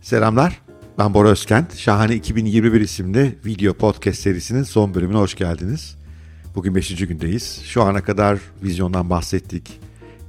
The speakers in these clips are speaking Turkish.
Selamlar. Ben Bora Özkent. Şahane 2021 isimli video podcast serisinin son bölümüne hoş geldiniz. Bugün 5. gündeyiz. Şu ana kadar vizyondan bahsettik.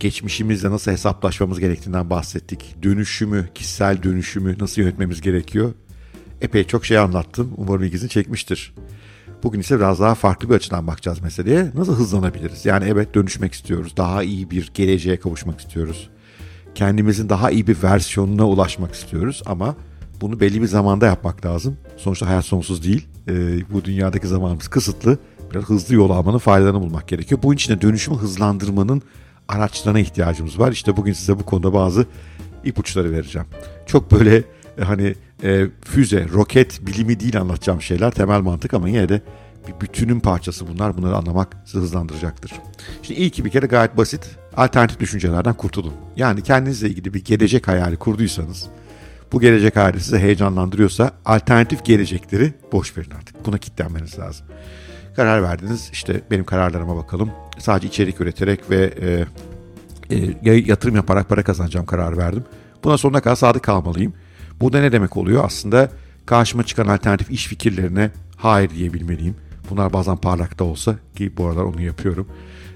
Geçmişimizle nasıl hesaplaşmamız gerektiğinden bahsettik. Dönüşümü, kişisel dönüşümü nasıl yönetmemiz gerekiyor. Epey çok şey anlattım. Umarım ilginizi çekmiştir. Bugün ise biraz daha farklı bir açıdan bakacağız meseleye. Nasıl hızlanabiliriz? Yani evet dönüşmek istiyoruz. Daha iyi bir geleceğe kavuşmak istiyoruz. Kendimizin daha iyi bir versiyonuna ulaşmak istiyoruz ama bunu belli bir zamanda yapmak lazım. Sonuçta hayat sonsuz değil. Ee, bu dünyadaki zamanımız kısıtlı. Biraz hızlı yol almanın faydalarını bulmak gerekiyor. Bunun için de dönüşümü hızlandırmanın araçlarına ihtiyacımız var. İşte bugün size bu konuda bazı ipuçları vereceğim. Çok böyle e, hani e, füze, roket bilimi değil anlatacağım şeyler temel mantık ama yine de bir bütünün parçası bunlar. Bunları anlamak sizi hızlandıracaktır. Şimdi iyi ki bir kere gayet basit alternatif düşüncelerden kurtulun. Yani kendinizle ilgili bir gelecek hayali kurduysanız bu gelecek hayali sizi heyecanlandırıyorsa alternatif gelecekleri boş verin artık. Buna kilitlenmeniz lazım. Karar verdiniz işte benim kararlarıma bakalım. Sadece içerik üreterek ve e, e, yatırım yaparak para kazanacağım karar verdim. Buna sonuna kadar sadık kalmalıyım. Bu da ne demek oluyor? Aslında karşıma çıkan alternatif iş fikirlerine hayır diyebilmeliyim. Bunlar bazen parlak da olsa ki bu aralar onu yapıyorum.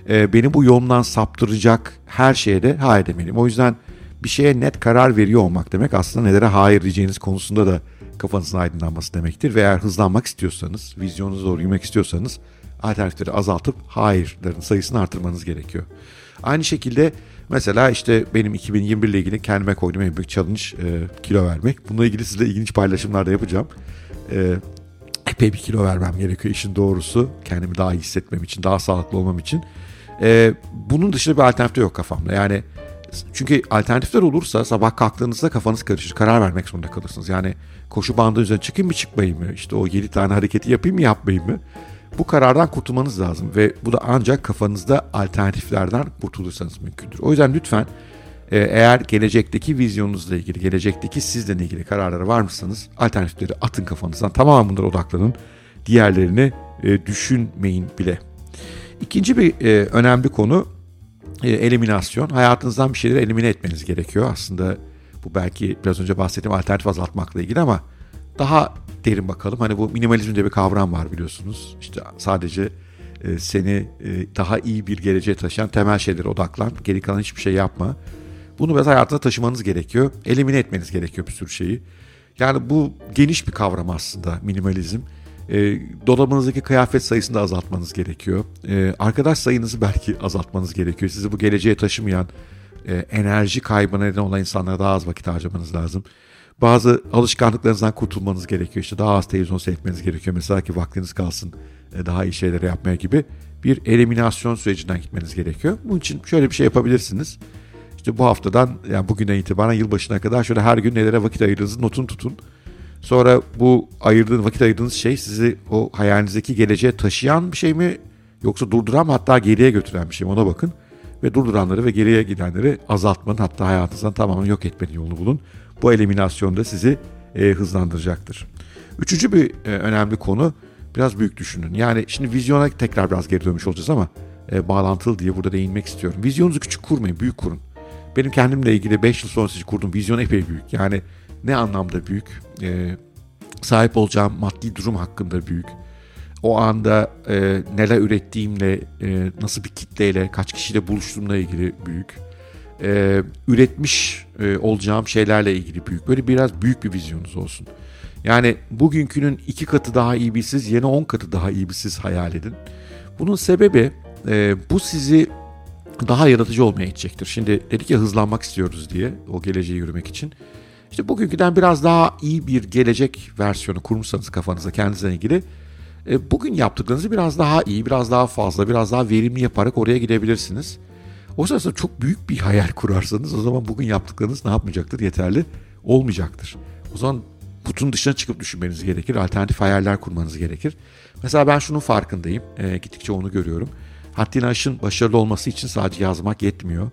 E, beni bu yoldan saptıracak her şeye de hayır demeliyim. O yüzden bir şeye net karar veriyor olmak demek aslında nelere hayır diyeceğiniz konusunda da kafanızın aydınlanması demektir. Ve eğer hızlanmak istiyorsanız, vizyonunuza doğru yürümek istiyorsanız alternatifleri azaltıp hayırların sayısını artırmanız gerekiyor. Aynı şekilde mesela işte benim 2021 ile ilgili kendime koyduğum en büyük challenge e, kilo vermek. Bununla ilgili size ilginç paylaşımlar da yapacağım. E, epey bir kilo vermem gerekiyor işin doğrusu. Kendimi daha iyi hissetmem için, daha sağlıklı olmam için. E, bunun dışında bir alternatif de yok kafamda. Yani çünkü alternatifler olursa sabah kalktığınızda kafanız karışır. Karar vermek zorunda kalırsınız. Yani koşu bandı üzerine çıkayım mı çıkmayayım mı? İşte o 7 tane hareketi yapayım mı yapmayayım mı? Bu karardan kurtulmanız lazım ve bu da ancak kafanızda alternatiflerden kurtulursanız mümkündür. O yüzden lütfen eğer gelecekteki vizyonunuzla ilgili, gelecekteki sizle ilgili kararlara var mısınız? Alternatifleri atın kafanızdan. Tamamen bunlara odaklanın. Diğerlerini e, düşünmeyin bile. İkinci bir e, önemli konu e, eliminasyon. Hayatınızdan bir şeyleri elimine etmeniz gerekiyor. Aslında bu belki biraz önce bahsettiğim alternatif azaltmakla ilgili ama daha derin bakalım. Hani bu minimalizmde bir kavram var biliyorsunuz. İşte sadece e, seni e, daha iyi bir geleceğe taşıyan temel şeylere odaklan. Geri kalan hiçbir şey yapma. Bunu biraz hayatına taşımanız gerekiyor. Elimine etmeniz gerekiyor bir sürü şeyi. Yani bu geniş bir kavram aslında minimalizm. E, dolabınızdaki kıyafet sayısını da azaltmanız gerekiyor. E, arkadaş sayınızı belki azaltmanız gerekiyor. Sizi bu geleceğe taşımayan, e, enerji kaybına neden olan insanlara daha az vakit harcamanız lazım. Bazı alışkanlıklarınızdan kurtulmanız gerekiyor. İşte daha az televizyon seyretmeniz gerekiyor. Mesela ki vaktiniz kalsın e, daha iyi şeyler yapmaya gibi bir eliminasyon sürecinden gitmeniz gerekiyor. Bunun için şöyle bir şey yapabilirsiniz. İşte bu haftadan yani bugünden itibaren yılbaşına kadar şöyle her gün nelere vakit ayırdığınızı notunu tutun. Sonra bu ayırdığın vakit ayırdığınız şey sizi o hayalinizdeki geleceğe taşıyan bir şey mi yoksa durduran mı hatta geriye götüren bir şey mi ona bakın. Ve durduranları ve geriye gidenleri azaltmanın hatta hayatınızdan tamamen yok etmenin yolunu bulun. Bu eliminasyon da sizi e, hızlandıracaktır. Üçüncü bir e, önemli konu biraz büyük düşünün. Yani şimdi vizyona tekrar biraz geri dönmüş olacağız ama e, bağlantılı diye burada değinmek istiyorum. Vizyonunuzu küçük kurmayın, büyük kurun. Benim kendimle ilgili 5 yıl sonrası kurduğum vizyon epey büyük. Yani ne anlamda büyük? E, sahip olacağım maddi durum hakkında büyük. O anda e, neler ürettiğimle, e, nasıl bir kitleyle, kaç kişiyle buluştuğumla ilgili büyük. E, üretmiş e, olacağım şeylerle ilgili büyük. Böyle biraz büyük bir vizyonunuz olsun. Yani bugünkünün iki katı daha iyi bir siz, yeni on katı daha iyi bir siz hayal edin. Bunun sebebi e, bu sizi daha yaratıcı olmaya itecektir. Şimdi dedik ya hızlanmak istiyoruz diye o geleceğe yürümek için. İşte bugünküden biraz daha iyi bir gelecek versiyonu kurmuşsanız kafanızda kendinize ilgili e, bugün yaptıklarınızı biraz daha iyi, biraz daha fazla, biraz daha verimli yaparak oraya gidebilirsiniz. O sırasında çok büyük bir hayal kurarsanız o zaman bugün yaptıklarınız ne yapmayacaktır? Yeterli olmayacaktır. O zaman kutunun dışına çıkıp düşünmeniz gerekir. Alternatif hayaller kurmanız gerekir. Mesela ben şunun farkındayım. E, gittikçe onu görüyorum. Haddini aşın başarılı olması için sadece yazmak yetmiyor.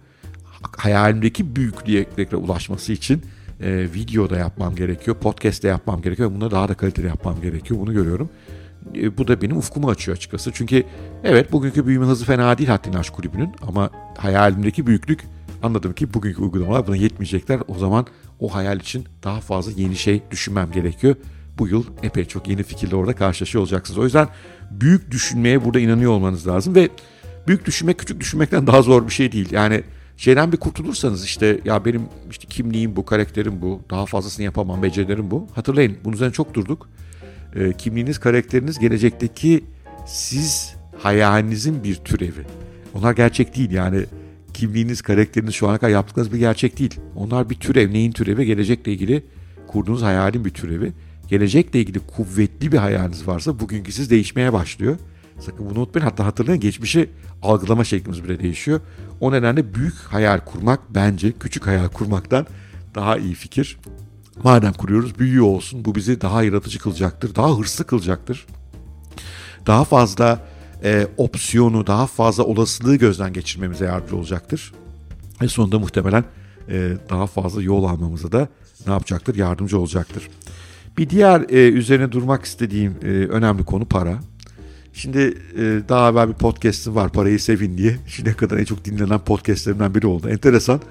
Hayalimdeki büyüklüğe ulaşması için e, video da yapmam gerekiyor, podcast de yapmam gerekiyor. Bunları daha da kaliteli yapmam gerekiyor. Bunu görüyorum. E, bu da benim ufkumu açıyor açıkçası. Çünkü evet bugünkü büyüme hızı fena değil Haddini Aş Kulübü'nün ama hayalimdeki büyüklük anladım ki bugünkü uygulamalar buna yetmeyecekler. O zaman o hayal için daha fazla yeni şey düşünmem gerekiyor. Bu yıl epey çok yeni fikirle orada karşılaşıyor olacaksınız. O yüzden büyük düşünmeye burada inanıyor olmanız lazım ve büyük düşünmek küçük düşünmekten daha zor bir şey değil. Yani şeyden bir kurtulursanız işte ya benim işte kimliğim bu, karakterim bu, daha fazlasını yapamam, becerilerim bu. Hatırlayın bunun üzerine çok durduk. E, kimliğiniz, karakteriniz gelecekteki siz hayalinizin bir türevi. Onlar gerçek değil yani kimliğiniz, karakteriniz şu ana kadar yaptıklarınız bir gerçek değil. Onlar bir türev. Neyin türevi? Gelecekle ilgili kurduğunuz hayalin bir türevi. Gelecekle ilgili kuvvetli bir hayaliniz varsa bugünkü siz değişmeye başlıyor. Sakın bunu unutmayın. Hatta hatırlayın geçmişi algılama şeklimiz bile değişiyor. O nedenle büyük hayal kurmak bence küçük hayal kurmaktan daha iyi fikir. Madem kuruyoruz büyüyor olsun. Bu bizi daha yaratıcı kılacaktır. Daha hırslı kılacaktır. Daha fazla e, opsiyonu, daha fazla olasılığı gözden geçirmemize yardımcı olacaktır. Ve sonunda muhtemelen e, daha fazla yol almamıza da ne yapacaktır? Yardımcı olacaktır. Bir diğer e, üzerine durmak istediğim e, önemli konu para. Şimdi e, daha evvel bir podcast'ım var Parayı Sevin diye. Şimdiye kadar en çok dinlenen podcastlerimden biri oldu. Enteresan.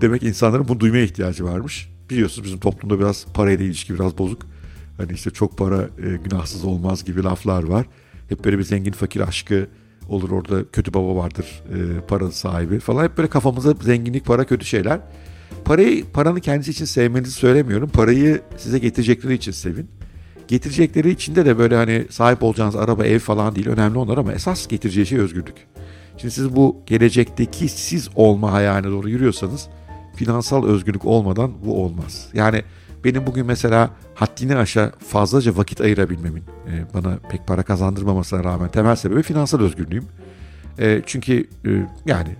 Demek insanların bunu duymaya ihtiyacı varmış. Biliyorsunuz bizim toplumda biraz parayla ilişki biraz bozuk. Hani işte çok para e, günahsız olmaz gibi laflar var. Hep böyle bir zengin fakir aşkı olur orada kötü baba vardır e, para sahibi falan. Hep böyle kafamıza zenginlik para kötü şeyler. Parayı paranın kendisi için sevmenizi söylemiyorum. Parayı size getirecekleri için sevin. Getirecekleri içinde de böyle hani sahip olacağınız araba, ev falan değil önemli onlar ama esas getireceği şey özgürlük. Şimdi siz bu gelecekteki siz olma hayaline doğru yürüyorsanız finansal özgürlük olmadan bu olmaz. Yani benim bugün mesela haddini aşa fazlaca vakit ayırabilmemin e, bana pek para kazandırmamasına rağmen temel sebebi finansal özgürlüğüm. E, çünkü e, yani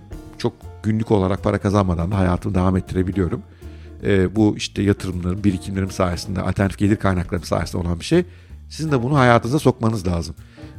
günlük olarak para kazanmadan da hayatımı devam ettirebiliyorum. E, bu işte yatırımlarım, birikimlerim sayesinde, alternatif gelir kaynaklarım sayesinde olan bir şey. Sizin de bunu hayatınıza sokmanız lazım.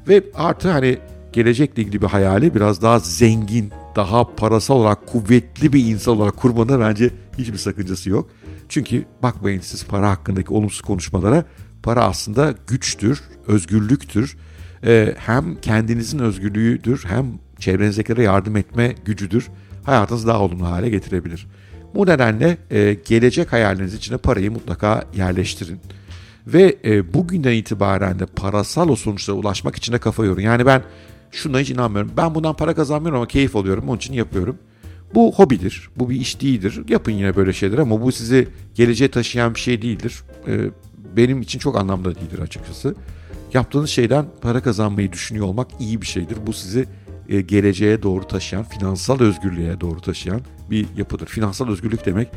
Ve artı hani gelecekle ilgili bir hayali biraz daha zengin, daha parasal olarak kuvvetli bir insan olarak kurmanın bence hiçbir sakıncası yok. Çünkü bakmayın siz para hakkındaki olumsuz konuşmalara para aslında güçtür, özgürlüktür. Ee, hem kendinizin özgürlüğüdür hem çevrenizdekilere yardım etme gücüdür. Hayatınızı daha olumlu hale getirebilir. Bu nedenle e, gelecek hayaliniz içine parayı mutlaka yerleştirin. Ve e, bugünden itibaren de parasal o sonuçlara ulaşmak için de kafa yorun. Yani ben şuna hiç inanmıyorum. Ben bundan para kazanmıyorum ama keyif alıyorum. Onun için yapıyorum. Bu hobidir. Bu bir iş değildir. Yapın yine böyle şeyler ama bu sizi geleceğe taşıyan bir şey değildir. Ee, benim için çok anlamda değildir açıkçası. Yaptığınız şeyden para kazanmayı düşünüyor olmak iyi bir şeydir. Bu sizi e, geleceğe doğru taşıyan, finansal özgürlüğe doğru taşıyan bir yapıdır. Finansal özgürlük demek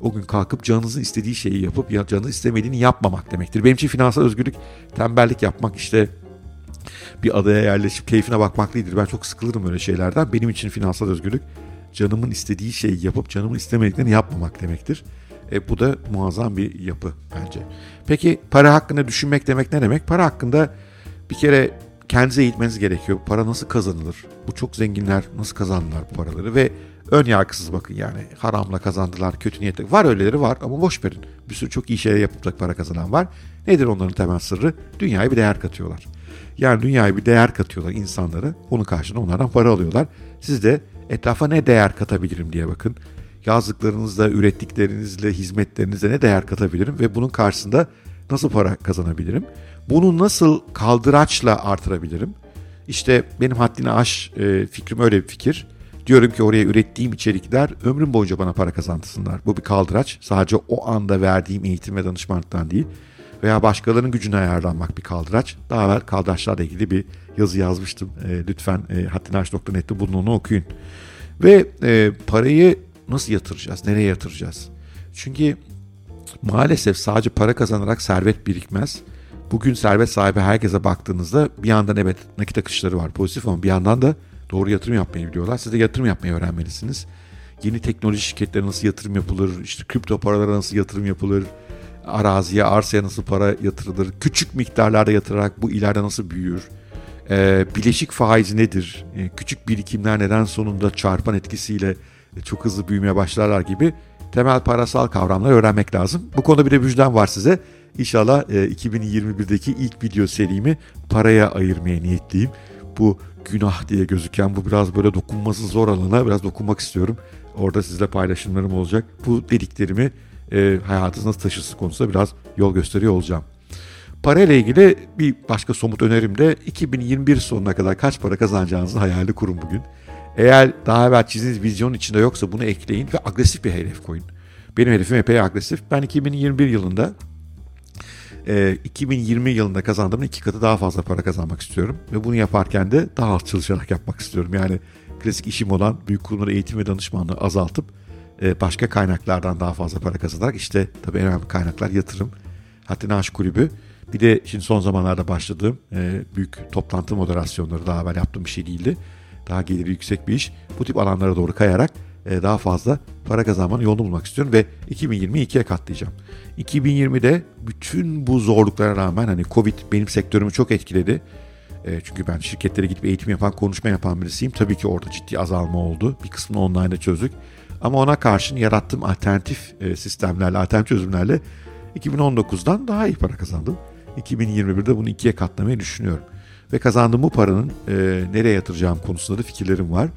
o gün kalkıp canınızın istediği şeyi yapıp ya canınız istemediğini yapmamak demektir. Benim için finansal özgürlük tembellik yapmak işte bir adaya yerleşip keyfine bakmak değildir. Ben çok sıkılırım öyle şeylerden. Benim için finansal özgürlük canımın istediği şeyi yapıp canımın istemediklerini yapmamak demektir. E, bu da muazzam bir yapı bence. Peki para hakkında düşünmek demek ne demek? Para hakkında bir kere kendinize eğitmeniz gerekiyor. Para nasıl kazanılır? Bu çok zenginler nasıl kazandılar bu paraları ve ön yargısız bakın yani haramla kazandılar, kötü niyetle. Var öyleleri var ama boş verin. Bir sürü çok iyi şeyler yapıp da para kazanan var. Nedir onların temel sırrı? Dünyaya bir değer katıyorlar. Yani dünyaya bir değer katıyorlar insanları. Onun karşılığında onlardan para alıyorlar. Siz de etrafa ne değer katabilirim diye bakın. Yazdıklarınızla, ürettiklerinizle, hizmetlerinizle ne değer katabilirim ve bunun karşısında nasıl para kazanabilirim? Bunu nasıl kaldıraçla artırabilirim? İşte benim haddini aş e, fikrim öyle bir fikir. Diyorum ki oraya ürettiğim içerikler ömrüm boyunca bana para kazandırsınlar. Bu bir kaldıraç. Sadece o anda verdiğim eğitim ve danışmanlıktan değil. Veya başkalarının gücüne ayarlanmak bir kaldıraç. Daha evvel kaldıraçlarla ilgili bir yazı yazmıştım. E, lütfen e, haddinaş.net'te bunu onu okuyun. Ve e, parayı nasıl yatıracağız? Nereye yatıracağız? Çünkü maalesef sadece para kazanarak servet birikmez. Bugün servet sahibi herkese baktığınızda bir yandan evet nakit akışları var pozitif ama bir yandan da doğru yatırım yapmayı biliyorlar. Siz de yatırım yapmayı öğrenmelisiniz. Yeni teknoloji şirketlerine nasıl yatırım yapılır, işte kripto paralara nasıl yatırım yapılır, araziye, arsaya nasıl para yatırılır, küçük miktarlarda yatırarak bu ileride nasıl büyür, ee, bileşik faiz nedir, ee, küçük birikimler neden sonunda çarpan etkisiyle çok hızlı büyümeye başlarlar gibi temel parasal kavramları öğrenmek lazım. Bu konuda bir de müjdem var size. İnşallah e, 2021'deki ilk video serimi paraya ayırmaya niyetliyim. Bu günah diye gözüken bu biraz böyle dokunması zor alana biraz dokunmak istiyorum. Orada sizle paylaşımlarım olacak. Bu dediklerimi e, hayatınızı nasıl taşırsınız konusunda biraz yol gösteriyor olacağım. Para ile ilgili bir başka somut önerim de 2021 sonuna kadar kaç para kazanacağınızın hayali kurun bugün. Eğer daha evvel çizdiğiniz vizyonun içinde yoksa bunu ekleyin ve agresif bir hedef koyun. Benim hedefim epey agresif. Ben 2021 yılında e, 2020 yılında kazandığımın iki katı daha fazla para kazanmak istiyorum. Ve bunu yaparken de daha az çalışarak yapmak istiyorum. Yani klasik işim olan büyük kurumlara eğitim ve danışmanlığı azaltıp e, başka kaynaklardan daha fazla para kazanarak işte tabii en önemli kaynaklar yatırım, Hatta Aşk Kulübü. Bir de şimdi son zamanlarda başladığım e, büyük toplantı moderasyonları daha evvel yaptığım bir şey değildi. Daha geliri yüksek bir iş. Bu tip alanlara doğru kayarak e, daha fazla para kazanmanın yolunu bulmak istiyorum ve 2020'yi ikiye katlayacağım. 2020'de bütün bu zorluklara rağmen hani Covid benim sektörümü çok etkiledi. E, çünkü ben şirketlere gidip eğitim yapan, konuşma yapan birisiyim. Tabii ki orada ciddi azalma oldu. Bir kısmını online'da çözdük. Ama ona karşın yarattığım alternatif e, sistemlerle, alternatif çözümlerle 2019'dan daha iyi para kazandım. 2021'de bunu ikiye katlamayı düşünüyorum. Ve kazandığım bu paranın e, nereye yatıracağım konusunda da fikirlerim var.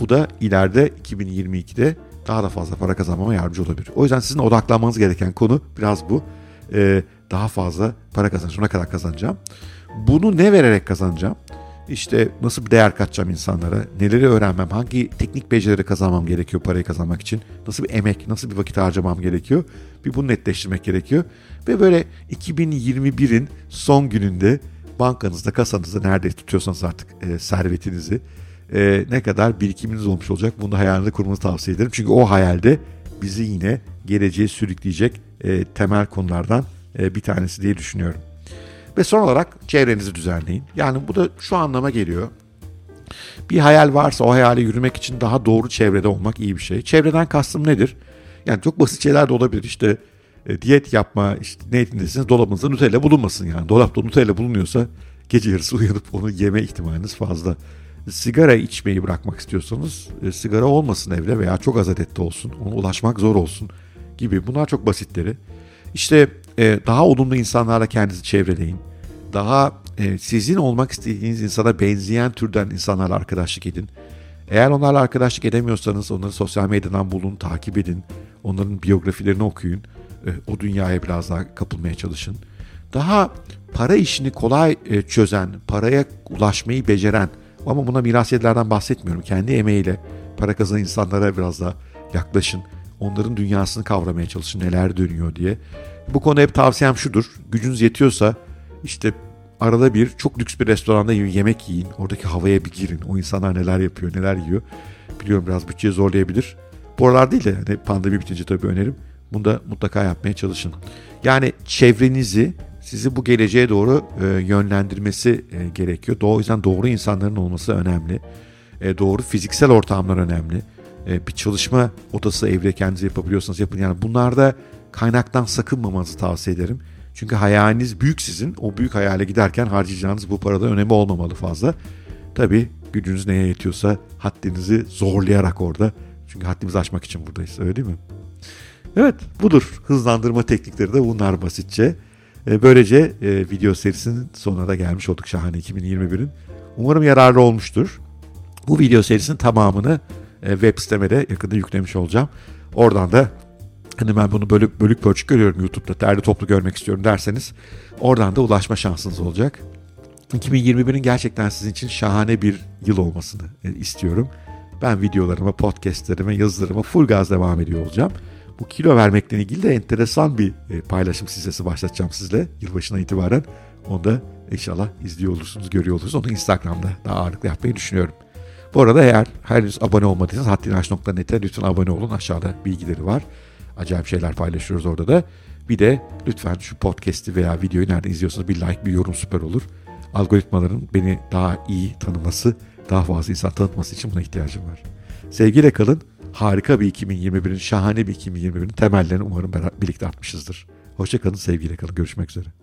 Bu da ileride 2022'de daha da fazla para kazanmama yardımcı olabilir. O yüzden sizin odaklanmanız gereken konu biraz bu. Ee, daha fazla para kazanacağım. Ne kadar kazanacağım? Bunu ne vererek kazanacağım? İşte nasıl bir değer katacağım insanlara? Neleri öğrenmem? Hangi teknik becerileri kazanmam gerekiyor parayı kazanmak için? Nasıl bir emek, nasıl bir vakit harcamam gerekiyor? Bir bunu netleştirmek gerekiyor. Ve böyle 2021'in son gününde bankanızda, kasanızda nerede tutuyorsanız artık e, servetinizi e, ne kadar birikiminiz olmuş olacak bunu hayalinde kurmanızı tavsiye ederim. Çünkü o hayalde bizi yine geleceğe sürükleyecek e, temel konulardan e, bir tanesi diye düşünüyorum. Ve son olarak çevrenizi düzenleyin. Yani bu da şu anlama geliyor. Bir hayal varsa o hayale yürümek için daha doğru çevrede olmak iyi bir şey. Çevreden kastım nedir? Yani çok basit şeyler de olabilir. İşte e, diyet yapma, işte niyetindesiniz dolabınızda Nutella bulunmasın yani. Dolapta Nutella bulunuyorsa gece yarısı uyanıp onu yeme ihtimaliniz fazla sigara içmeyi bırakmak istiyorsanız e, sigara olmasın evde veya çok az adette olsun. Ona ulaşmak zor olsun gibi. Bunlar çok basitleri. İşte e, daha olumlu insanlarla kendinizi çevreleyin. Daha e, sizin olmak istediğiniz insana benzeyen türden insanlarla arkadaşlık edin. Eğer onlarla arkadaşlık edemiyorsanız onları sosyal medyadan bulun, takip edin. Onların biyografilerini okuyun. E, o dünyaya biraz daha kapılmaya çalışın. Daha para işini kolay e, çözen, paraya ulaşmayı beceren, ama buna mirasiyetlerden bahsetmiyorum. Kendi emeğiyle para kazanan insanlara biraz daha yaklaşın. Onların dünyasını kavramaya çalışın neler dönüyor diye. Bu konu hep tavsiyem şudur. Gücünüz yetiyorsa işte arada bir çok lüks bir restoranda yemek yiyin. Oradaki havaya bir girin. O insanlar neler yapıyor, neler yiyor. Biliyorum biraz bütçeyi zorlayabilir. Bu aralar değil de yani pandemi bitince tabii önerim. Bunu da mutlaka yapmaya çalışın. Yani çevrenizi sizi bu geleceğe doğru e, yönlendirmesi e, gerekiyor. O yüzden doğru insanların olması önemli. E, doğru fiziksel ortamlar önemli. E, bir çalışma odası evde kendinize yapabiliyorsanız yapın. Yani bunlarda kaynaktan sakınmamanızı tavsiye ederim. Çünkü hayaliniz büyük sizin. O büyük hayale giderken harcayacağınız bu parada önemi olmamalı fazla. Tabii gücünüz neye yetiyorsa haddinizi zorlayarak orada. Çünkü haddimizi aşmak için buradayız öyle değil mi? Evet budur. Hızlandırma teknikleri de bunlar basitçe. E, böylece e, video serisinin sonuna da gelmiş olduk şahane 2021'in. Umarım yararlı olmuştur. Bu video serisinin tamamını e, web siteme de yakında yüklemiş olacağım. Oradan da hani ben bunu bölük, bölük pörçük görüyorum YouTube'da derli toplu görmek istiyorum derseniz oradan da ulaşma şansınız olacak. 2021'in gerçekten sizin için şahane bir yıl olmasını istiyorum. Ben videolarıma, podcastlerime, yazılarıma full gaz devam ediyor olacağım. Bu kilo vermekle ilgili de enteresan bir e, paylaşım sitesi başlatacağım sizle yılbaşına itibaren. Onu da inşallah izliyor olursunuz, görüyor olursunuz. Onu Instagram'da daha ağırlıklı yapmayı düşünüyorum. Bu arada eğer henüz abone olmadıysanız haddinaş.net'e lütfen abone olun. Aşağıda bilgileri var. Acayip şeyler paylaşıyoruz orada da. Bir de lütfen şu podcast'i veya videoyu nerede izliyorsanız bir like, bir yorum süper olur. Algoritmaların beni daha iyi tanıması, daha fazla insan tanıtması için buna ihtiyacım var. Sevgiyle kalın harika bir 2021'in, şahane bir 2021'in temellerini umarım birlikte atmışızdır. Hoşçakalın, sevgiyle kalın. Görüşmek üzere.